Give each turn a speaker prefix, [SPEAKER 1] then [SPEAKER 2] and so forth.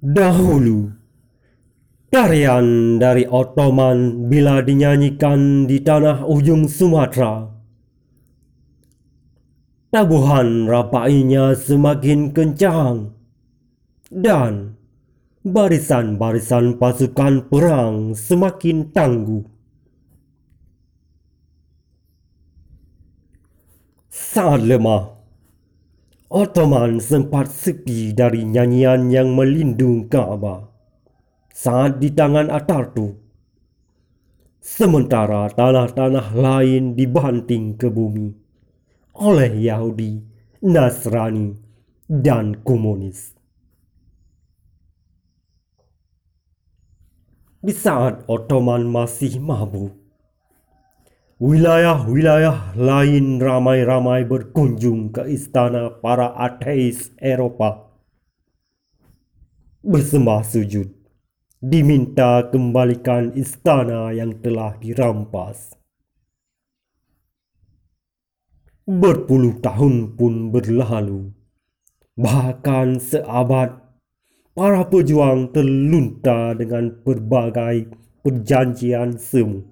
[SPEAKER 1] Dahulu, tarian dari Ottoman bila dinyanyikan di tanah ujung Sumatera, tabuhan rapainya semakin kencang dan barisan-barisan pasukan perang semakin tangguh. Saat lemah, Ottoman sempat sepi dari nyanyian yang melindung Kaabah saat di tangan Atartu. Sementara tanah-tanah lain dibanting ke bumi oleh Yahudi, Nasrani, dan komunis. Di saat Ottoman masih mabuk, Wilayah-wilayah lain ramai-ramai berkunjung ke istana para ateis Eropa. Bersembah sujud, diminta kembalikan istana yang telah dirampas. Berpuluh tahun pun berlalu, bahkan seabad para pejuang terlunta dengan berbagai perjanjian semu